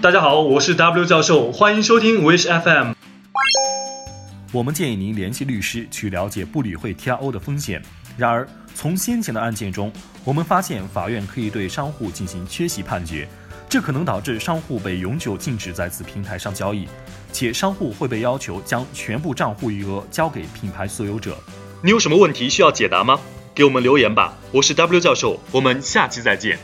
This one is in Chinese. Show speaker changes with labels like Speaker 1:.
Speaker 1: 大家好，我是 W 教授，欢迎收听 Wish FM。
Speaker 2: 我们建议您联系律师去了解不理会 TRO 的风险。然而，从先前的案件中，我们发现法院可以对商户进行缺席判决，这可能导致商户被永久禁止在此平台上交易，且商户会被要求将全部账户余额交给品牌所有者。
Speaker 1: 你有什么问题需要解答吗？给我们留言吧。我是 W 教授，我们下期再见。